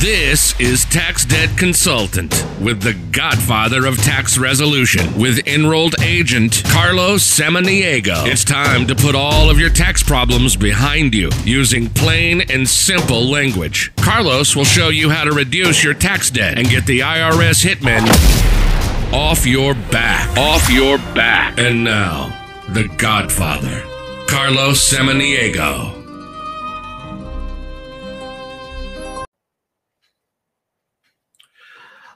This is Tax Debt Consultant with the godfather of tax resolution with enrolled agent Carlos Samaniego. It's time to put all of your tax problems behind you using plain and simple language. Carlos will show you how to reduce your tax debt and get the IRS hitmen off your back. Off your back. And now, the godfather, Carlos Samaniego.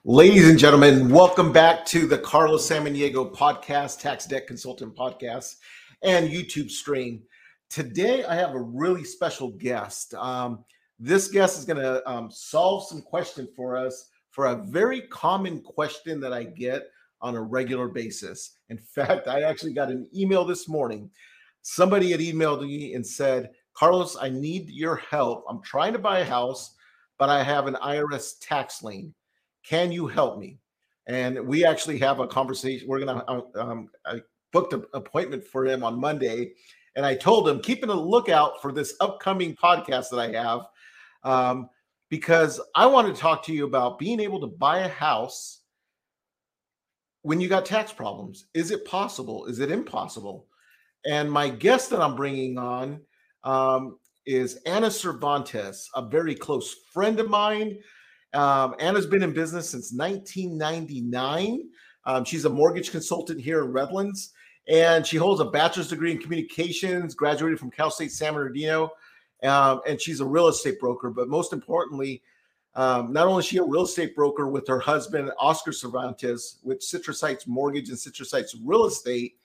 Ladies and gentlemen, welcome back to the Carlos Samaniego podcast, Tax Debt Consultant podcast, and YouTube stream. Today, I have a really special guest. Um, this guest is going to um, solve some question for us for a very common question that I get on a regular basis. In fact, I actually got an email this morning. Somebody had emailed me and said, Carlos, I need your help. I'm trying to buy a house, but I have an IRS tax lien can you help me? And we actually have a conversation. We're gonna. Uh, um, I booked an appointment for him on Monday, and I told him keeping a lookout for this upcoming podcast that I have, um, because I want to talk to you about being able to buy a house when you got tax problems. Is it possible? Is it impossible? And my guest that I'm bringing on um, is Anna Cervantes, a very close friend of mine. Um, Ana's been in business since 1999. Um, she's a mortgage consultant here in Redlands, and she holds a bachelor's degree in communications, graduated from Cal State San Bernardino, um, and she's a real estate broker. But most importantly, um, not only is she a real estate broker with her husband, Oscar Cervantes, with Citrus Heights Mortgage and Citrus Heights Real Estate.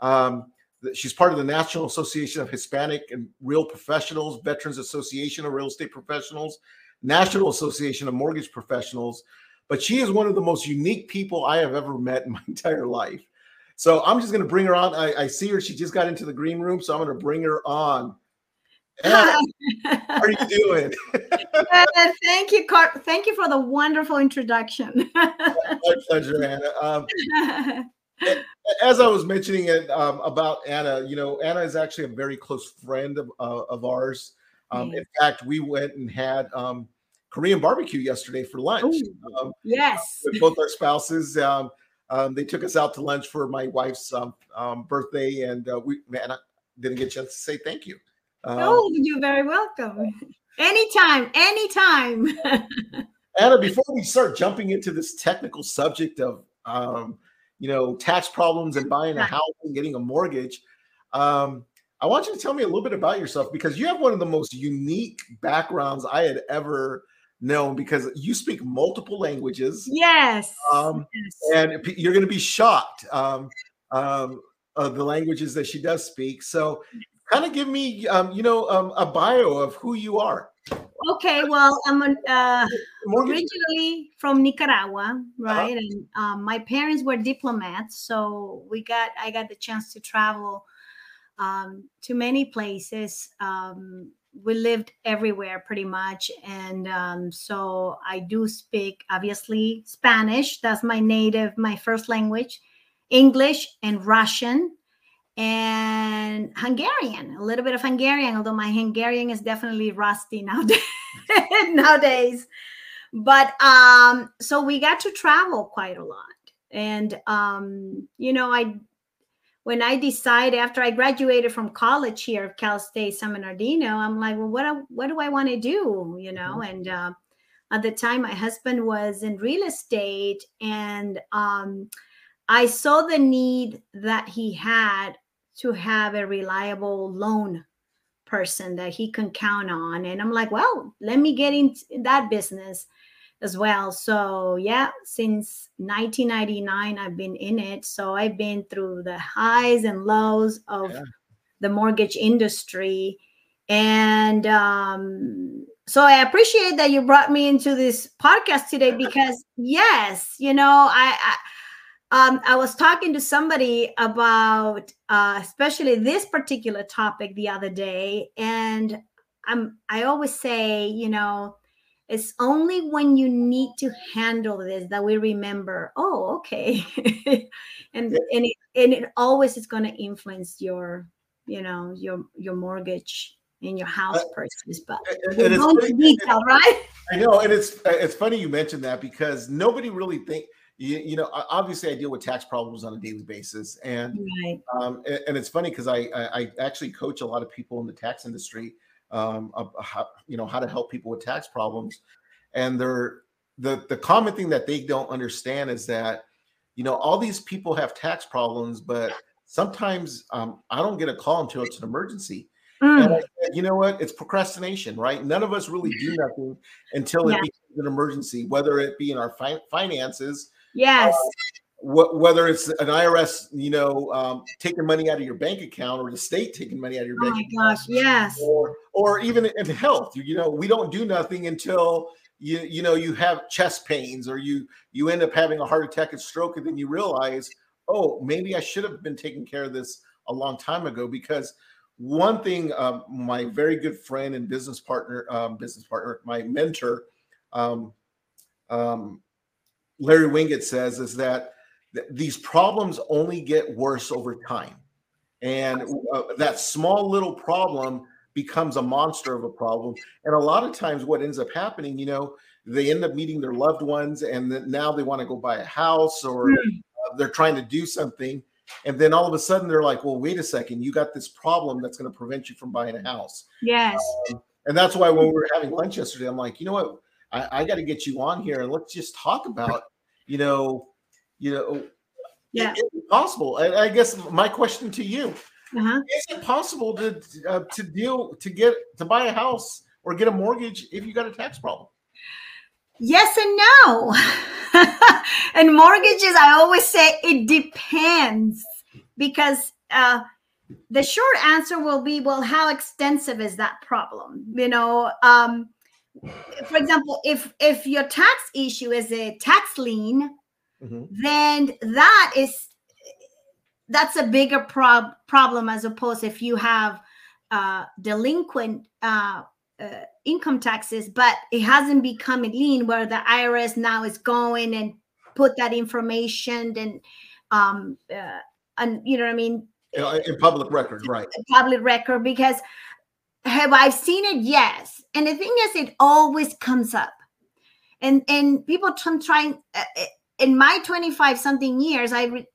Um, she's part of the National Association of Hispanic and Real Professionals, Veterans Association of Real Estate Professionals, National Association of Mortgage Professionals. But she is one of the most unique people I have ever met in my entire life. So I'm just going to bring her on. I, I, see her. She just got into the green room. So I'm going to bring her on. how are you doing? thank you, Car- Thank you for the wonderful introduction. My pleasure, Ana. Um, as I was mentioning it um, about Anna, you know, Anna is actually a very close friend of, uh, of ours. Um, In fact, we went and had um, Korean barbecue yesterday for lunch. Um, yes, with both our spouses. Um, um, they took us out to lunch for my wife's um, birthday, and uh, we man, I didn't get a chance to say thank you. oh, you're very welcome. Anytime, anytime. Anna, before we start jumping into this technical subject of you know tax problems and buying a house and getting a mortgage. Um, I want you to tell me a little bit about yourself because you have one of the most unique backgrounds I had ever known because you speak multiple languages. Yes. Um, yes. And you're going to be shocked um, um, of the languages that she does speak. So, kind of give me, um, you know, um, a bio of who you are. Okay, well, I'm uh, originally from Nicaragua, uh-huh. right? Uh-huh. And um, my parents were diplomats, so we got I got the chance to travel um, to many places. Um, we lived everywhere pretty much. And um, so I do speak, obviously, Spanish. That's my native, my first language, English and Russian and Hungarian, a little bit of Hungarian, although my Hungarian is definitely rusty nowadays. nowadays. But um, so we got to travel quite a lot. And um, you know, I when I decided after I graduated from college here at Cal State San Bernardino, I'm like, well, what what do I want to do? You know, mm-hmm. and uh, at the time, my husband was in real estate, and um, I saw the need that he had to have a reliable loan person that he can count on, and I'm like, well, let me get into that business as well. So, yeah, since 1999, I've been in it. So, I've been through the highs and lows of yeah. the mortgage industry. And um, so, I appreciate that you brought me into this podcast today because, yes, you know, I, I um, I was talking to somebody about uh, especially this particular topic the other day, and I'm I always say, you know, it's only when you need to handle this that we remember, oh, okay. and and it, and it always is going to influence your, you know, your your mortgage and your house purchase. But and, and it's detail, right? I know, and it's it's funny you mentioned that because nobody really think you, you know. Obviously, I deal with tax problems on a daily basis, and right. um, and, and, it's funny because I, I, I actually coach a lot of people in the tax industry, um, how, you know how to help people with tax problems, and they're the the common thing that they don't understand is that you know all these people have tax problems, but sometimes um, I don't get a call until it's an emergency. Mm. And I said, you know what? It's procrastination, right? None of us really do nothing until it becomes an emergency, whether it be in our fi- finances. Yes. Uh, wh- whether it's an IRS, you know, um, taking money out of your bank account, or the state taking money out of your oh bank. Oh my gosh! Yes. Or, or even in health, you, you know, we don't do nothing until you you know you have chest pains, or you you end up having a heart attack and stroke, and then you realize, oh, maybe I should have been taking care of this a long time ago because one thing um, my very good friend and business partner um, business partner my mentor um, um larry winget says is that th- these problems only get worse over time. And uh, that small little problem becomes a monster of a problem. And a lot of times what ends up happening you know they end up meeting their loved ones and then now they want to go buy a house or mm. uh, they're trying to do something. And then all of a sudden they're like well wait a second you got this problem that's going to prevent you from buying a house. Yes. Um, and that's why when we were having lunch yesterday i'm like you know what? I, I got to get you on here and let's just talk about you know you know yeah is it possible I, I, guess my question to you uh-huh. is it possible to uh, to deal to get to buy a house or get a mortgage if you got a tax problem yes and no and mortgages, I always say it depends because uh, the short answer will be, well, how extensive is that problem? You know, um, for example, if if your tax issue is a tax lien, mm-hmm. then that is that's a bigger prob- problem as opposed if you have uh, delinquent uh, uh, income taxes, but it hasn't become a lien where the IRS now is going and put that information and um uh, and you know what I mean in public record, right? Public record because have I seen it? Yes. And the thing is, it always comes up, and and people trying uh, uh, in my twenty five something years, I re-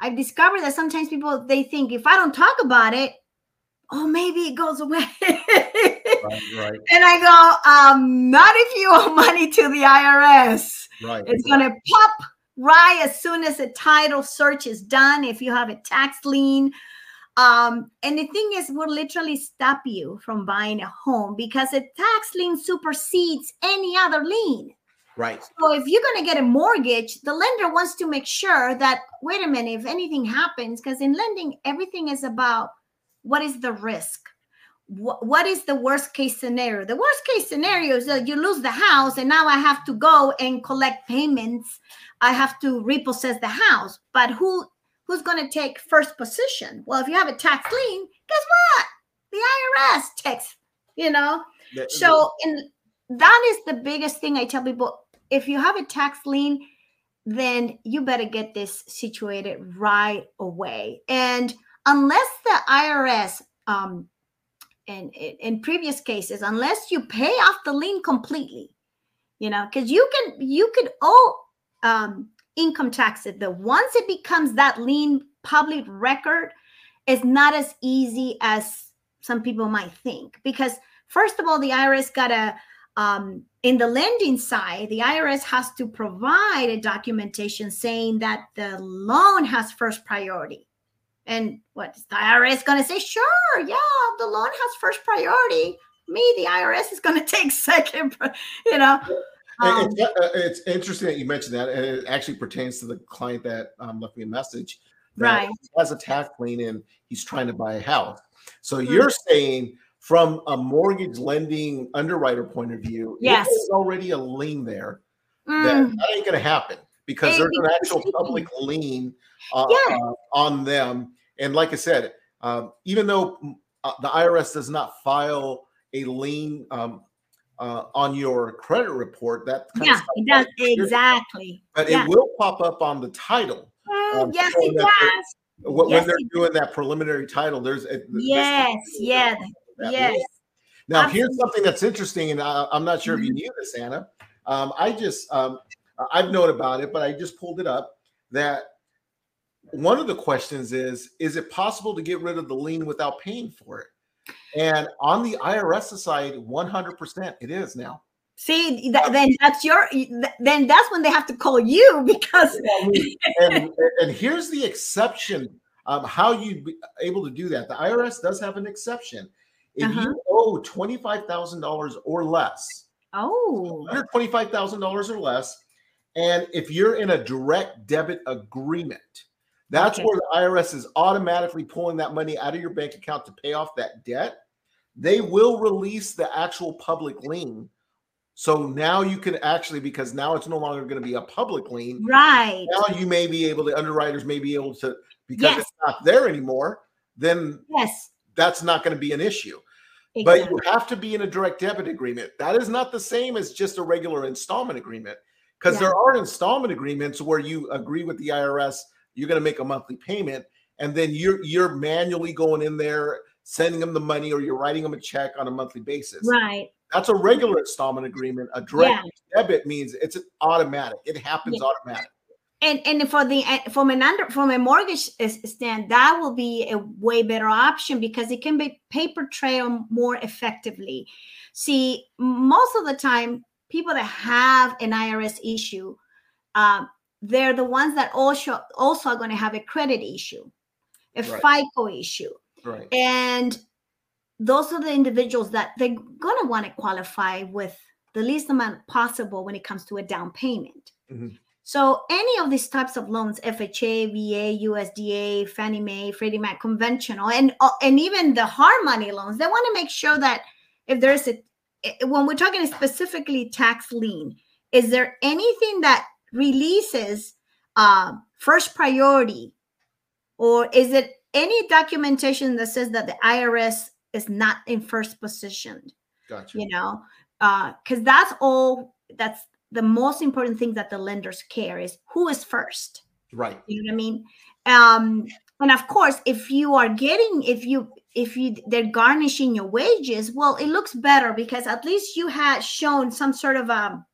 I've discovered that sometimes people they think if I don't talk about it, oh maybe it goes away. right, right. And I go, um, not if you owe money to the IRS. Right. It's going to pop right as soon as the title search is done. If you have a tax lien, um, and the thing is, will literally stop you from buying a home because a tax lien supersedes any other lien. Right. So if you're going to get a mortgage, the lender wants to make sure that wait a minute, if anything happens, because in lending, everything is about what is the risk what is the worst case scenario? The worst case scenario is that you lose the house and now I have to go and collect payments. I have to repossess the house. But who who's going to take first position? Well, if you have a tax lien, guess what? The IRS takes, you know. so in that is the biggest thing I tell people. If you have a tax lien, then you better get this situated right away. And unless the IRS um, in, in previous cases unless you pay off the lien completely you know because you can you could owe um, income taxes but once it becomes that lien public record it's not as easy as some people might think because first of all the irs got a um, in the lending side the irs has to provide a documentation saying that the loan has first priority and what is the IRS going to say? Sure, yeah, the loan has first priority. Me, the IRS is going to take second. You know. Um, it's, uh, it's, interesting that you mentioned that, and it actually pertains to the client that um, left me a message. right. has a tax lien and he's trying to buy a house. So mm-hmm. you're saying from a mortgage lending underwriter point of view, yes, there's already a lien there. Mm. That, that ain't going to happen because there's an actual public lien uh, yeah. uh, on them and like I said, um, even though mm, uh, the IRS does not file a lien um, uh, on your credit report, that yeah, it does exactly. But yeah. it will pop up on the title. Mm, um, yes, it does. When, yes, they're doing that preliminary title, there's a, yes, yeah, yes. Now, Absolutely. here's something that's interesting, and I, am not sure if you mm-hmm. knew this, Anna. Um, I just um, I've known about it, but I just pulled it up that one of the questions is: Is it possible to get rid of the lien without paying for it? And on the IRS side, 100% it is now. See, th- then that's your. Then that's when they have to call you because. and, and here's the exception. Um, how you be able to do that? The IRS does have an exception. If uh-huh. you owe twenty five thousand dollars or less, oh, under twenty five thousand dollars or less, and if you're in a direct debit agreement, that's okay. where the IRS is automatically pulling that money out of your bank account to pay off that debt. They will release the actual public lien so now you can actually, because now it's no longer going to be a public lien. Right. Now you may be able to, underwriters may be able to, because yes. it's not there anymore, then yes, that's not going to be an issue. Exactly. But you have to be in a direct debit agreement. That is not the same as just a regular installment agreement. Because yeah. there are installment agreements where you agree with the IRS, you're going to make a monthly payment, and then you're you're manually going in there, sending them the money, or you're writing them a check on a monthly basis. Right. That's a regular installment agreement. A direct yeah. debit means it's automatic. It happens yeah. automatic. And and for the from an under from a mortgage stand, that will be a way better option because it can be paper trail more effectively. See, most of the time, people that have an IRS issue, um, they're the ones that also also are going to have a credit issue, a right. FICO issue, right. and those are the individuals that they're going to want to qualify with the least amount possible when it comes to a down payment. Mm-hmm. So any of these types of loans, FHA, VA, USDA, Fannie Mae, Freddie Mac, conventional, and uh, and even the hard money loans, they want to make sure that if there's a when we're talking specifically tax lien, is there anything that releases uh, first priority, or is it any documentation that says that the IRS is not in first position. Gotcha. You know, because uh, that's all. That's the most important thing that the lenders care is who is first. Right. You know what I mean? Um, and of course, if you are getting, if you if you they're garnishing your wages, well, it looks better because at least you had shown some sort of um,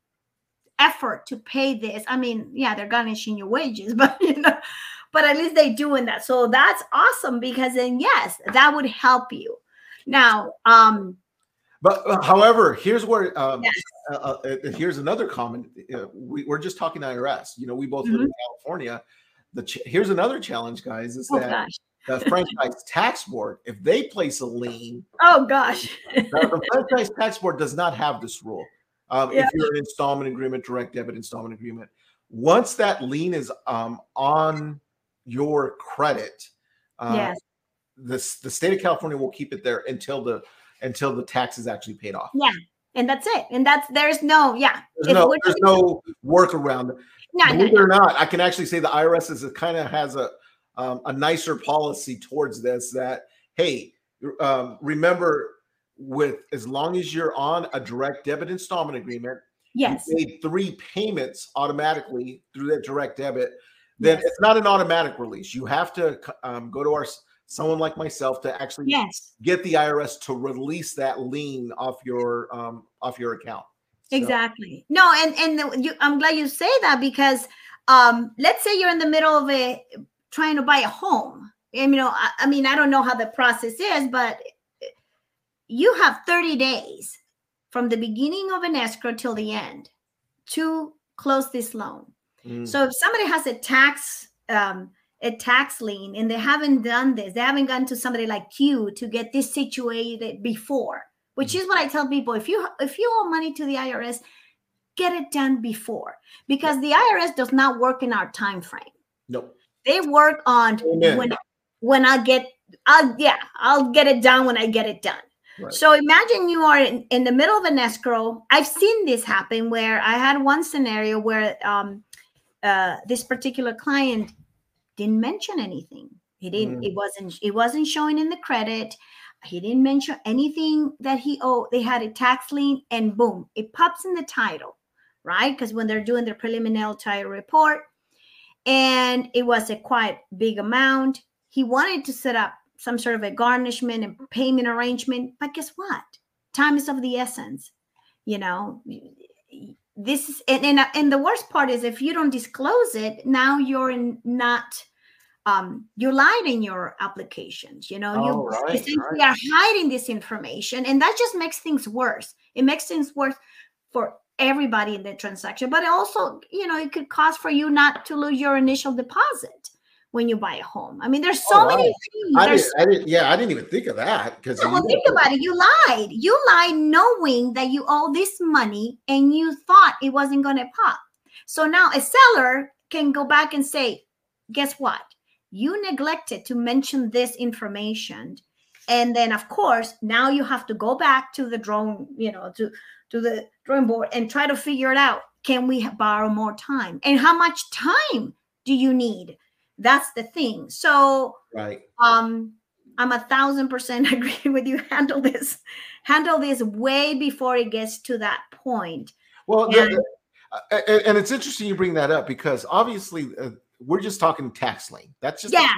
effort to pay this. I mean, yeah, they're garnishing your wages, but you know, but at least they're doing that. So that's awesome because then yes, that would help you. Now, um, but uh, however, here's where um, yes. uh, uh, uh here's another comment. Uh, we, are just talking IRS. You know, we both mm-hmm. live in mm-hmm. California. The ch- here's another challenge, guys, is oh, that gosh. the franchise tax board, if they place a lien, oh gosh, the franchise tax board does not have this rule. Um, yeah. If you're an installment agreement, direct debit installment agreement, once that lien is um, on your credit, uh, yes the, the state of California will keep it there until the until the tax is actually paid off. Yeah. And that's it. And that's there's no, yeah. There's no there's no workaround. No, Believe no, it or not, I can actually say the IRS is kind of has a um, a nicer policy towards this that hey, um, remember with as long as you're on a direct debit installment agreement, yes, you made three payments automatically through that direct debit, then yes. it's not an automatic release. You have to um, go to our someone like myself to actually yes. get the IRS to release that lien off your um, off your account. So. Exactly. No, and and the, you, I'm glad you say that because um, let's say you're in the middle of a trying to buy a home. And you know, I, I mean, I don't know how the process is, but you have 30 days from the beginning of an escrow till the end to close this loan. Mm. So if somebody has a tax um, a tax lien and they haven't done this, they haven't gone to somebody like you to get this situated before, which mm-hmm. is what I tell people. If you if you owe money to the IRS, get it done before because the IRS does not work in our time frame. Nope. They work on Amen. when when I get I'll yeah, I'll get it done when I get it done. Right. So imagine you are in, in, the middle of an escrow. I've seen this happen where I had one scenario where um, uh, this particular client didn't mention anything. He didn't. Mm. It wasn't. It wasn't showing in the credit. He didn't mention anything that he owed. They had a tax lien, and boom, it pops in the title, right? Because when they're doing their preliminary title report, and it was a quite big amount. He wanted to set up some sort of a garnishment and payment arrangement, but guess what? time is of the essence you know this is and, and and the worst part is if you don't disclose it now you're in not um you lied in your applications you know Oh, you right, essentially right. are hiding this information and that just makes things worse it makes things worse for everybody in the transaction but also you know it could cause for you not to lose your initial deposit when you buy a home i mean there's oh, so Oh, many things I didn't, I didn't, yeah, I didn't even think of that because yeah, well, think about it. You lied. You lied knowing that you owe this money and you thought it wasn't going to pop. So now a seller can go back and say, guess what? You neglected to mention this information. And then, of course, now you have to go back to the drawing, you know, to, to the drawing board and try to figure it out. Can we borrow more time? And how much time do you need? That's the thing. So, right. um i'm a thousand percent agree with you handle this handle this way before it gets to that point Well, Yeah. the- the- and, and it's interesting you bring that up because obviously uh, we're just talking tax lien. That's just Yes.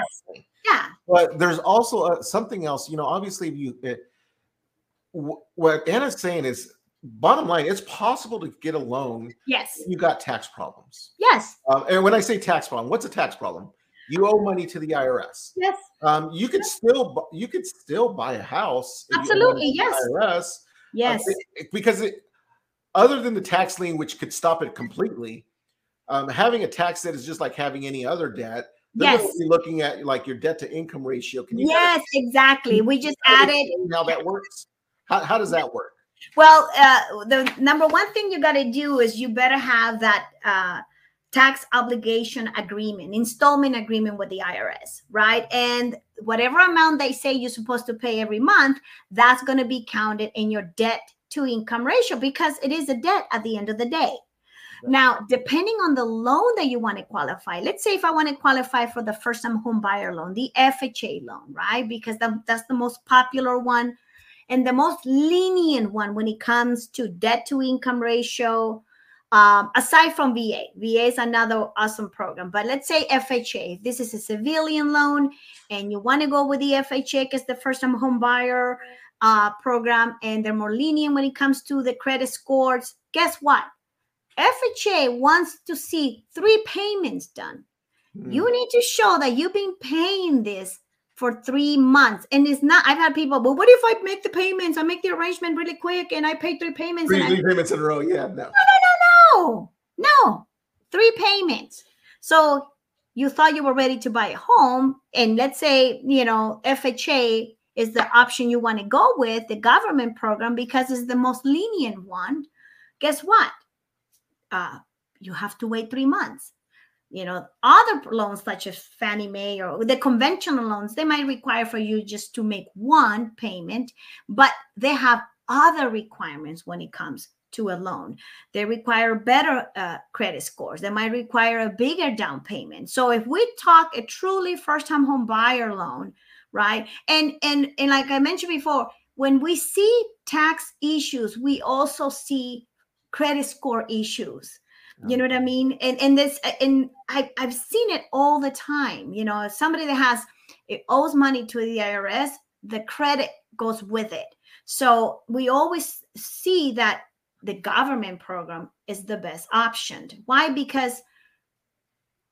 yeah But there's also uh, something else. You know, obviously, if you it, wh- what Anna's saying is, bottom line, it's possible to get a loan. yes You got tax problems. yes Um, and when I say tax problem, what's a tax problem? You owe money to the IRS. yes Um, you could still bu- you could still buy a house. if you owe money Absolutely, yes. IRS. yes it- it- because it, other than the tax lien, which could stop it completely, um, having a tax debt is just like having any other debt. Yes. looking at like your debt to income ratio. Can you yes exactly we just added how that works? How, how does that work? well uh the number one thing you got to do is you better have that uh tax obligation agreement installment agreement with the irs right? And whatever amount they say you're supposed to pay every month that's going to be counted in your debt to income ratio because it is a debt at the end of the day. Now depending on the loan that you want to qualify let's say if i want to qualify for the first time home buyer loan the fha loan right? Because that, that's the most popular one and the most lenient one when it comes to debt to income ratio um, aside from va va is another awesome program but let's say fha this is a civilian loan and you want to go with the fha because the first time home buyer uh, program and they're more lenient when it comes to the credit scores guess what fha wants to see three payments done Hmm. you need to show that you've been paying this for three months. And it's not, I've had people, but what if I make the payments? I make the arrangement really quick and I pay three payments. three, and I, three payments in a row. Yeah, no. no, no, three payments. So you thought you were ready to buy a home. And let's say, you know, FHA is the option you want to go with, the government program, because it's the most lenient one. Guess what? Uh, you have to wait three months you know other loans such as fannie mae or the conventional loans they might require for you just to make one payment but they have other requirements when it comes to a loan. They require better uh, credit scores. They might require a bigger down payment. So if we talk a truly first time home buyer loan right and and and like i mentioned before when we see tax issues we also see credit score issues. You know what i mean? And and this and I, i've seen it all the time. You know somebody that has it owes money to the irs the credit goes with it. So we always see that the government program is the best option why because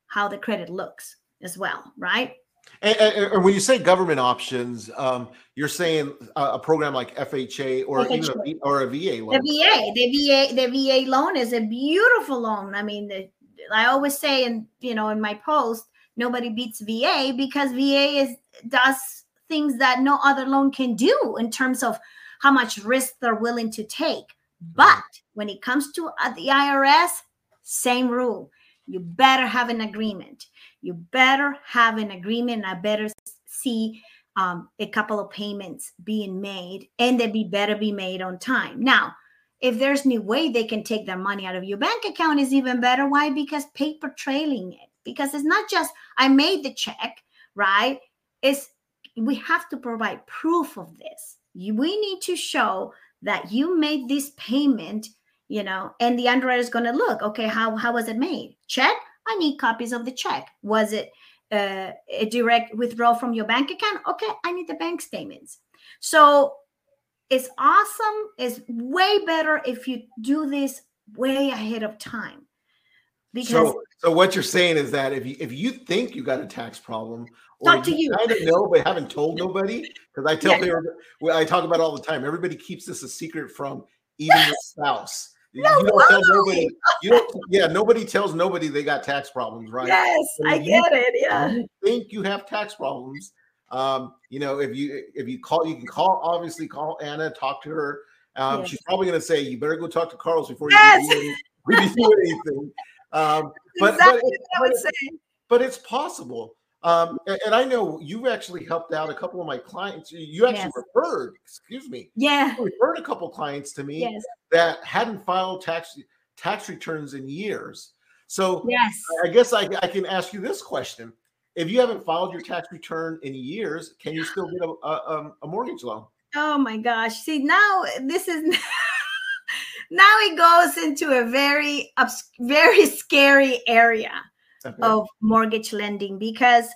how the credit looks as well right And, and- and when you say government options, um, you're saying a, a program like FHA or even a, or a VA loan. the. VA, the VA, the VA loan is a beautiful loan. I mean, the, I always say, and you know, in my post, nobody beats VA because VA is does things that no other loan can do in terms of how much risk they're willing to take. But when it comes to uh, the IRS, same rule. You better have an agreement. You better have an agreement. I better see um, a couple of payments being made and they be better be made on time. Now, if there's any way they can take their money out of your bank account is even better. Why? Because paper trailing it. Because it's not just I made the check, right? It's we have to provide proof of this. We need to show that you made this payment, you know, and the underwriter is going to look, okay, how how was it made? Check. I need copies of the check. Was it uh, a direct withdrawal from your bank account? Okay, I need the bank statements. So it's awesome. It's way better if you do this way ahead of time. Because so, so what you're saying is that if you if you think you got a tax problem, or talk to you, kind of know but haven't told nobody, because I tell yeah. people, I talk about all the time. Everybody keeps this a secret from even your spouse. No, you don't tell nobody. You don't. Yeah, nobody tells nobody they got tax problems, right? Yes, I get it. Yeah. You think you have tax problems? Um, you know, if you if you call, you can call. Obviously, call Anna, talk to her. Um, yes. She's probably going to say, "You better go talk to Carlos before you yes. do anything." Um, but, exactly but, but, but, it's possible. Um, and, and, I know you've actually helped out a couple of my clients. You actually yes. referred, excuse me. Yeah. referred a couple clients to me yes. that hadn't filed tax tax returns in years. So yes, I guess I, I can ask you this question. If you haven't filed your tax return in years, can you still get a, a, um, a mortgage loan? Oh my gosh. See, now this is now it goes into a very very scary area okay. of mortgage lending because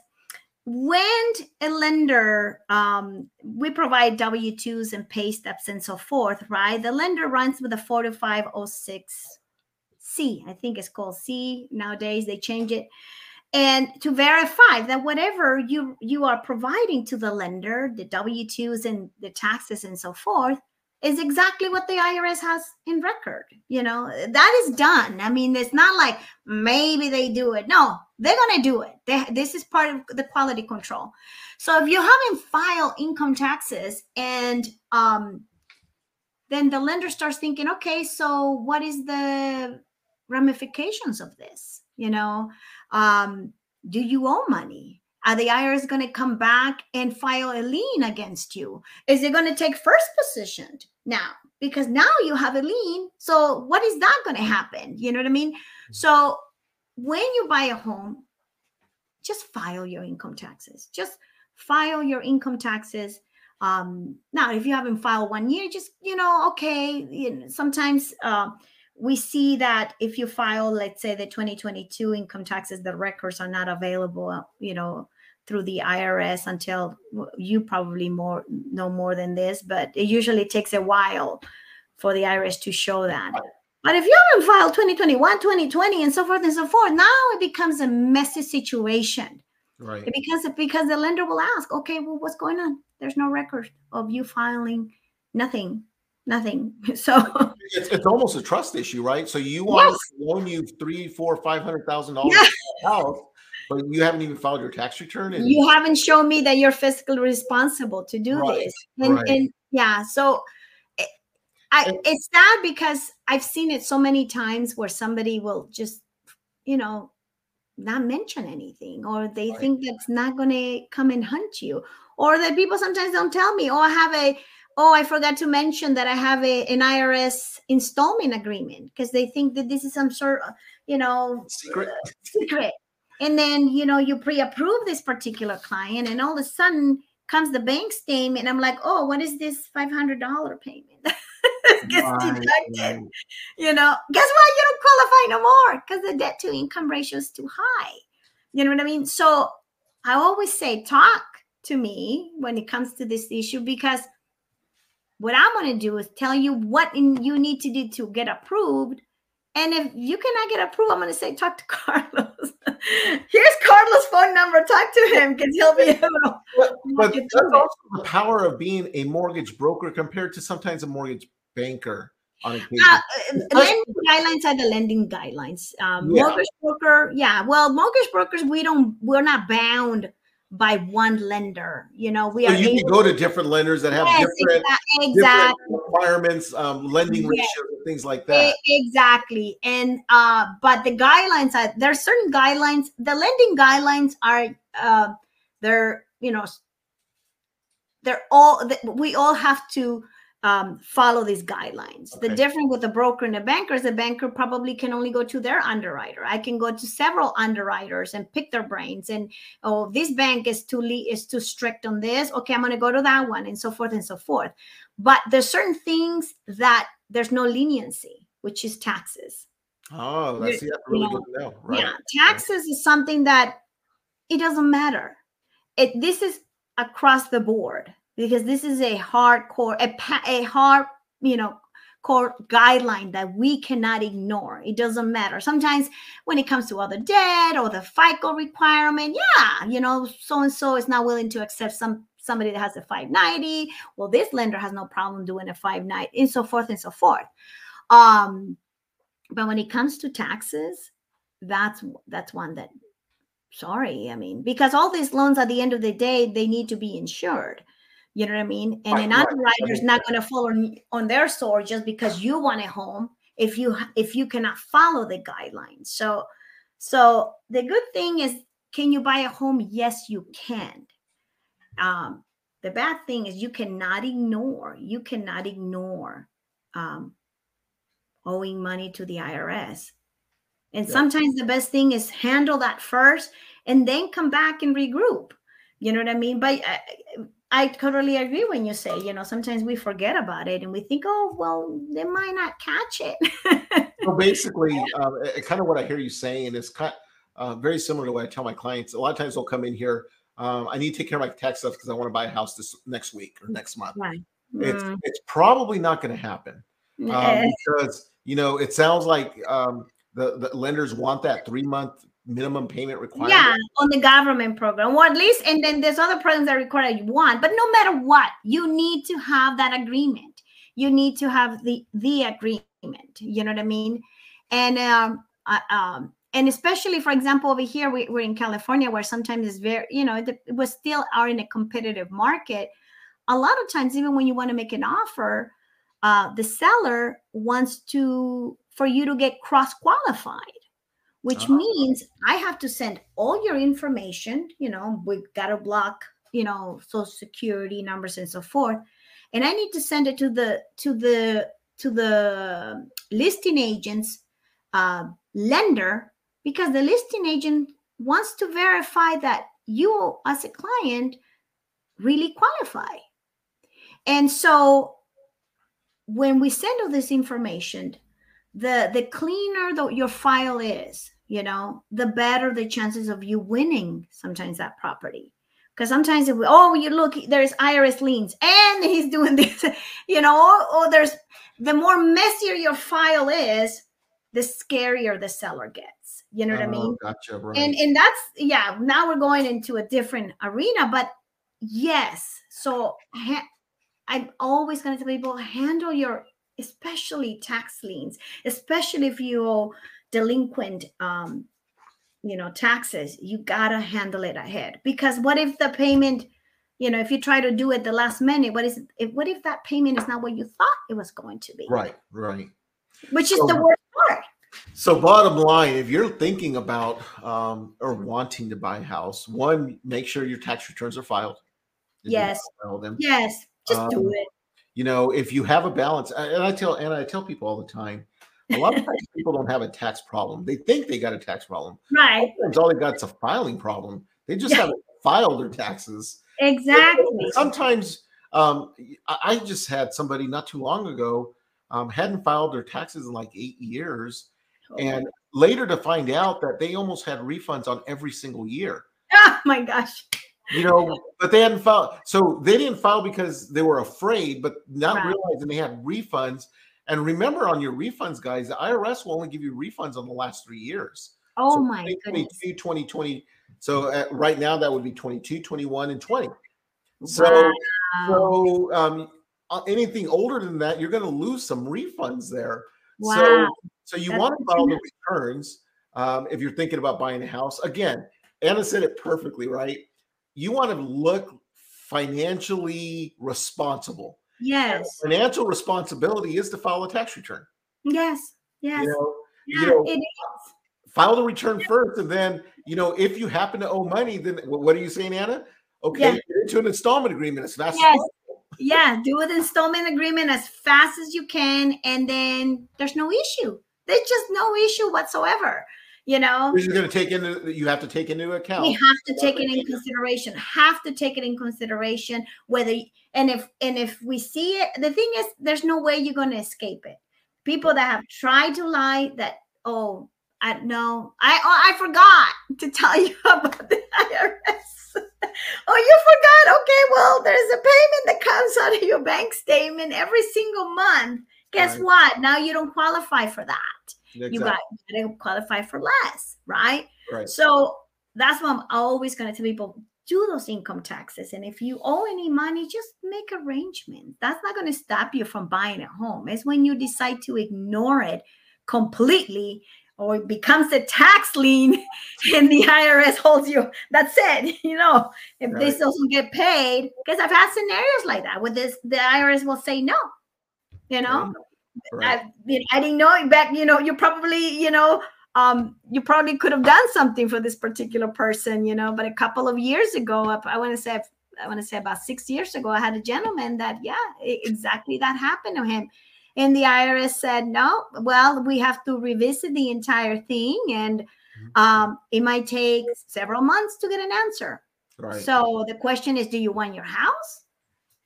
when a lender um, we provide w2s and pay stubs and so forth right? The lender runs with a 4506 c i think it's called c nowadays. They change it. And to verify that whatever you you are providing to the lender the w2s and the taxes and so forth is exactly what the IRS has in record. You know, that is done. I mean, it's not like maybe they do it. No, they're going to do it. They, this is part of the quality control. So if you haven't filed income taxes and um, then the lender starts thinking, okay, so what is the ramifications of this? You know, um, do you owe money? Are the IRS going to come back and file a lien against you? Is it going to take first position now? Because now you have a lien. So what is that going to happen? You know what I mean? So when you buy a home, just file your income taxes. Just file your income taxes. Um, now, if you haven't filed one year, just you know, okay. You know, sometimes uh, we see that if you file, let's say, the 2022 income taxes, the records are not available. You know, through the IRS until you probably more know more than this, but it usually takes a while for the IRS to show that. But if you haven't filed 2021, 2020, and so forth and so forth, now it becomes a messy situation. Right. Because because the lender will ask, okay, well, what's going on? There's no record of you filing nothing, nothing. So it's, it's almost a trust issue, right? So you want yes. to loan you three, four, five hundred thousand dollars house, but you haven't even filed your tax return. And- you haven't shown me that you're fiscally responsible to do right, this. And, right. and yeah, so it, I, it's sad because I've seen it so many times where somebody will just, you know, not mention anything, or they right. think that's not going to come and hunt you, or that people sometimes don't tell me, oh, I have a, oh, I forgot to mention that I have a, an IRS installment agreement because they think that this is some sort of, you know, secret. Uh, secret and then you know you pre-approve this particular client and all of a sudden comes the bank statement i'm like oh what is this $500 payment? Gets deducted you know guess what you don't qualify no more? Because the debt to income ratio is too high. You know what i mean? So i always say talk to me when it comes to this issue because what i'm going to do is tell you what in, you need to do to get approved and if you cannot get approved, I'm going to say, talk to Carlos. Here's Carlos' phone number. Talk to him because he'll be able to. But, but that's also the power of being a mortgage broker compared to sometimes a mortgage banker. On occasion. Uh, lending guidelines are the lending guidelines. Um, yeah. Mortgage broker, yeah. Well, mortgage brokers, we don't, we're not bound by one lender. You know, we so are. You can go to different lenders that have yes, different, exactly. different requirements, um, lending yes. ratios, things like that. Exactly, and uh, but the guidelines are there are certain guidelines. The lending guidelines are uh, they're you know they're all we all have to um, follow these guidelines. Okay. The difference with a broker and a banker is a banker probably can only go to their underwriter. I can go to several underwriters and pick their brains. And oh, this bank is too le- is too strict on this. Okay, I'm going to go to that one, and so forth and so forth. But there's certain things that there's no leniency, which is taxes. Oh, that's, yeah, really you know, good to know. Right. Yeah, taxes right. is something that it doesn't matter. It this is across the board because this is a hardcore, a, a hard, you know, core guideline that we cannot ignore. It doesn't matter. Sometimes when it comes to other debt or the FICO requirement, yeah, you know, so and so is not willing to accept some somebody that has a 590. Well, this lender has no problem doing a 590, and so forth and so forth. Um, but when it comes to taxes, that's that's one that sorry, I mean, because all these loans at the end of the day, they need to be insured. You know what I mean? And right, an underwriter is not going to follow on their store just because you want a home if you if you cannot follow the guidelines. So so the good thing is can you buy a home? Yes, you can. Um, the bad thing is you cannot ignore, you cannot ignore um, owing money to the IRS. And yeah. sometimes the best thing is handle that first and then come back and regroup. You know what I mean? But I, I totally agree when you say, you know, sometimes we forget about it and we think, oh, well, they might not catch it. so basically, uh, kind of what I hear you saying is kind uh, very similar to what I tell my clients. A lot of times they'll come in here. Um, I need to take care of my tax stuff because I want to buy a house this next week or next month. Right. It's mm. it's probably not going to happen um, because you know it sounds like um, the the lenders want that three month minimum payment requirement? Yeah, on the government program, or at least, and then there's other programs that require you want. But no matter what, you need to have that agreement. You need to have the the agreement. You know what I mean? And um, uh, um, and especially, for example, over here we, are in California, where sometimes it's very, you know, we still are in a competitive market. A lot of times, even when you want to make an offer, uh, the seller wants to for you to get cross qualified which uh-huh. means I have to send all your information. You know, we've got to block, you know, social security numbers and so forth. And I need to send it to the to the to the listing agent's uh, lender because the listing agent wants to verify that you as a client really qualify. And so when we send all this information, the the cleaner the, your file is you know, the better the chances of you winning sometimes that property. Because sometimes if we, oh, you look, there's IRS liens and he's doing this, you know, or, or there's the more messier your file is, the scarier the seller gets. You know what I mean? Oh, gotcha. Right. And and that's yeah. Now we're going into a different arena, but yes. So ha- I'm always going to tell people handle your, especially tax liens, especially if you delinquent um, you know taxes you gotta handle it ahead. Because what if the payment you know if you try to do it the last minute what is if what if that payment is not what you thought it was going to be? Right right. Which is so, the worst part. So bottom line if you're thinking about um, or wanting to buy a house one make sure your tax returns are filed. Yes. file them. yes. Just um, do it. you know if you have a balance and i tell and i tell people all the time a lot of times people don't have a tax problem. They think they got a tax problem. Right. Sometimes all they got is a filing problem. They just yeah. haven't filed their taxes. Exactly. Sometimes um, I just had somebody not too long ago um, hadn't filed their taxes in like eight years, oh. and later to find out that they almost had refunds on every single year. Oh my gosh. You know, but they hadn't filed. So they didn't file because they were afraid, but not right. realizing they had refunds and remember on your refunds, guys, the IRS will only give you refunds on the last three years. Oh so my 2022, 2020. So uh, right now that would be 22, 21, and 20. So, wow. so um, anything older than that, you're going to lose some refunds there. Wow. So, so you That's want to file the returns um, if you're thinking about buying a house. Again, Anna said it perfectly, right? You want to look financially responsible. Yes. Financial responsibility is to file a tax return. Yes. Yes. You know, yeah, you know, it is. File the return first, and then you know if you happen to owe money, then what are you saying, Anna? Okay, yeah. get into an installment agreement as fast yes. as. Yeah, do an installment agreement as fast as you can, and then there's no issue. There's just no issue whatsoever you know you're going to take into you have to take into account you have to take it in consideration have to take it in consideration whether and if and if we see it the thing is there's no way you're going to escape it people that have tried to lie that oh i know i oh, i forgot to tell you about the irs oh, you forgot. Okay, well, there's a payment that comes out of your bank statement every single month. Guess right. what? Now you don't qualify for that. Exactly. You got to qualify for less, right? Right. So that's why I'm always going to tell people do those income taxes. And if you owe any money, just make arrangements. That's not going to stop you from buying a home. It's when you decide to ignore it completely or it becomes a tax lien and the IRS holds you. That's it. You know, if right. this doesn't get paid, because I've had scenarios like that with this, the IRS will say no. You know, right. I, I didn't know back, you know, you probably, you know, um, you probably could have done something for this particular person, you know, but a couple of years ago, I want to say, I want to say about six years ago, I had a gentleman that, yeah, exactly that happened to him and the IRS said, no, well, we have to revisit the entire thing. And mm-hmm. um, it might take several months to get an answer. Right. So the question is, do you want your house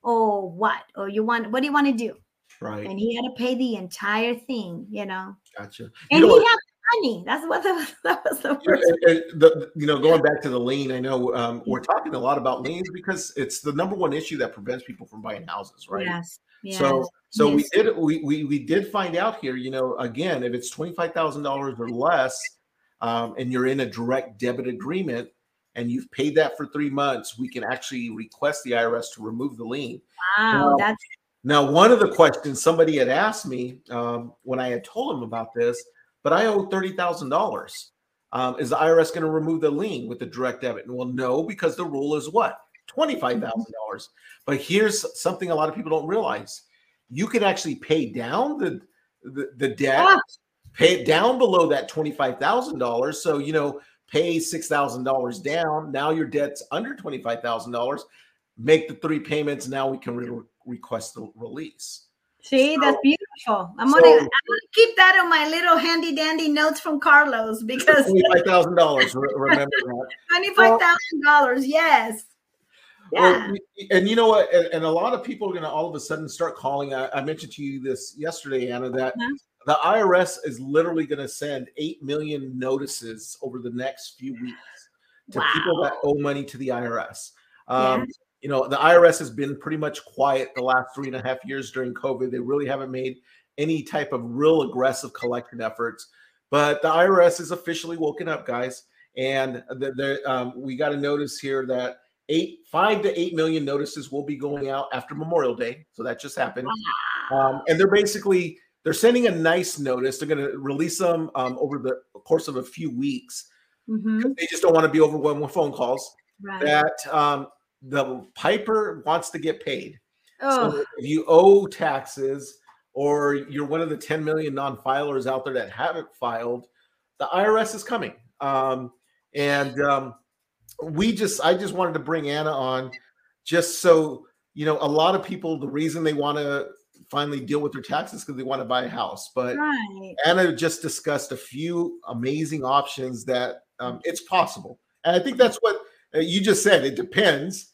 or what? Or you want, what do you want to do? Right. And he had to pay the entire thing, you know. Gotcha. You and he had money. That's what the, that was the first. the, you know, going back to the lien, I know um, we're talking a lot about liens because it's the number one issue that prevents people from buying houses, right? Yes. yes. So so yes. we did we, we we did find out here, you know, again, if it's twenty five thousand dollars or less, um, and you're in a direct debit agreement, and you've paid that for three months, we can actually request the IRS to remove the lien. Wow, that's now one of the questions somebody had asked me um, when I had told them about this, but I owe thirty thousand dollars. Um, is the IRS going to remove the lien with the direct debit? And well, no, because the rule is what twenty five thousand dollars. But here's something a lot of people don't realize you can actually pay down the the, the debt, ah. pay it down below that twenty five thousand dollars. So you know, pay six thousand dollars down. Now your debt's under twenty five thousand dollars. Make the three payments. Now we can re- request the release. See, so, that's beautiful. I'm, so, gonna, I'm gonna keep that on my little handy dandy notes from Carlos because twenty-five thousand dollars. Remember that twenty-five thousand dollars. Yes. Yeah. Well, and you know what? And, and, a lot of people are going to all of a sudden start calling. I, I mentioned to you this yesterday, Anna, that uh-huh. the IRS is literally going to send 8 million notices over the next few weeks to wow. people that owe money to the IRS. Um, yeah. You know, the IRS has been pretty much quiet the last three and a half years during COVID. They really haven't made any type of real aggressive collection efforts. But the IRS is officially woken up, guys. And the, the, um, we got a notice here that eight, five to eight million notices will be going out after Memorial Day. So that just happened. Um, and they're basically they're sending a nice notice. They're going to release them um, over the course of a few weeks. Mm-hmm. They just don't want to be overwhelmed with phone calls. Right. That um, the piper wants to get paid. Oh. So if you owe taxes or you're one of the 10 million non-filers out there that haven't filed, the IRS is coming. Um, and um, we just I just wanted to bring Anna on just so you know a lot of people the reason they want to finally deal with their taxes because they want to buy a house but right. Anna just discussed a few amazing options that um, it's possible and I think that's what you just said it depends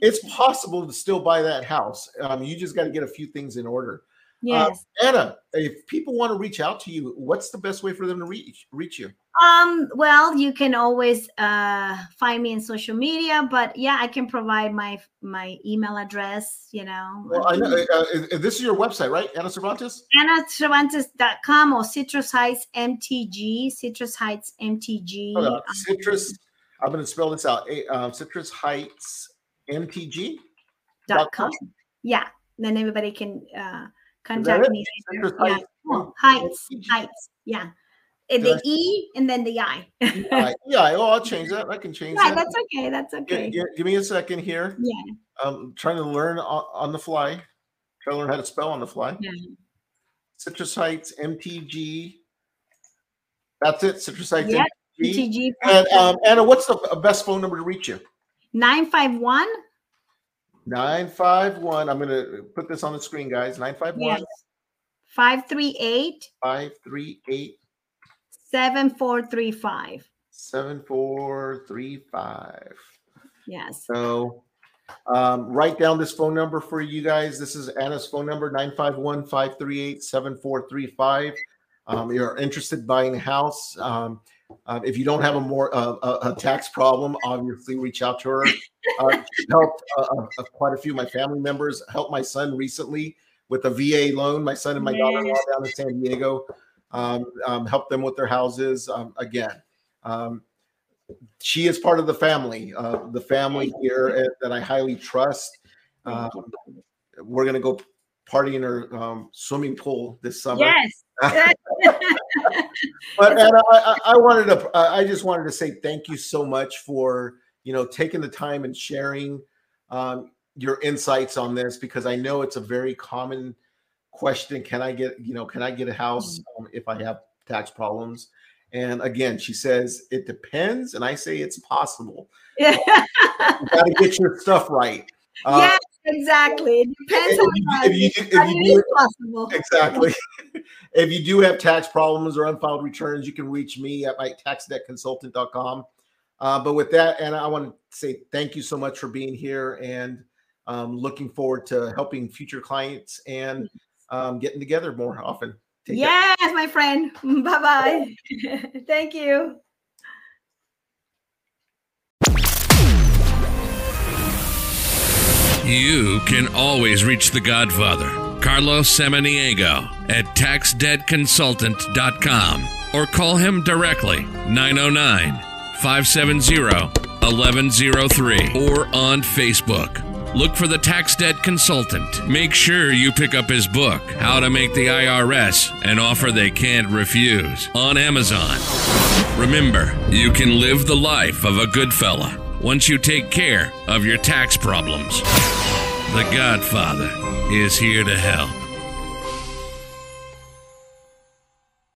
it's possible to still buy that house um, you just got to get a few things in order Yes. Uh, Anna, if people want to reach out to you, what's the best way for them to reach reach you? Um, well, you can always uh, find me in social media, but yeah, I can provide my my email address, you know. Well, I know uh, uh this is your website, right? Anna Cervantes? AnnaCervantes.com or Citrus Heights MTG, Citrus Heights MTG. Um, Citrus, I'm going to spell this out. Uh, Citrus Heights MTG. Dot com. Yeah. Then everybody can uh, contact me. Yeah. Oh, heights, heights. Yeah. And the E and then the I. yeah, oh, I'll change that. I can change yeah, that. that's okay. That's okay. Give, give, me a second here. Yeah. I'm trying to learn on, on the fly. Trying to learn how to spell on the fly. Yeah. Citrus Heights, MTG. That's it. Citrus Heights, yep. And um, Anna, what's the best phone number to reach you? 951 951. I'm going to put this on the screen, guys. 951. Yes. 538. 538. 7435. 7435. Yes. So um, write down this phone number for you guys. This is Anna's phone number 951 538 7435. Um, you're interested in buying a house. Um, Uh, if you don't have a more uh, a, a, tax problem, obviously reach out to her. Uh, helped uh, uh, quite a few of my family members. Helped my son recently with a VA loan. My son and my daughter-in-law down in San Diego. Um, um, helped them with their houses. Um, again, um, she is part of the family. Uh, the family here that I highly trust. Um, we're gonna go party in her um, swimming pool this summer. Yes. but and I, I, wanted to, I just wanted to say thank you so much for you know taking the time and sharing um, your insights on this because I know it's a very common question. Can I get you know can I get a house mm-hmm. um, if I have tax problems? And again, she says it depends, and I say it's possible. Yeah. you got to get your stuff right. Uh, yes, exactly. It depends on if you, if you, if you do, possible. Exactly. if you do have tax problems or unfiled returns, you can reach me at my taxdebtconsultant.com. Uh, but with that, and I want to say thank you so much for being here and um, looking forward to helping future clients and um, getting together more often. Take yes, care. my friend. Bye bye. thank you. You can always reach the Godfather, Carlos Samaniego, at taxdebtconsultant.com or call him directly 909 570 1103 or on Facebook. Look for the Tax Debt Consultant. Make sure you pick up his book, How to Make the IRS an Offer They Can't Refuse, on Amazon. Remember, you can live the life of a good fella once you take care of your tax problems. The Godfather is here to help.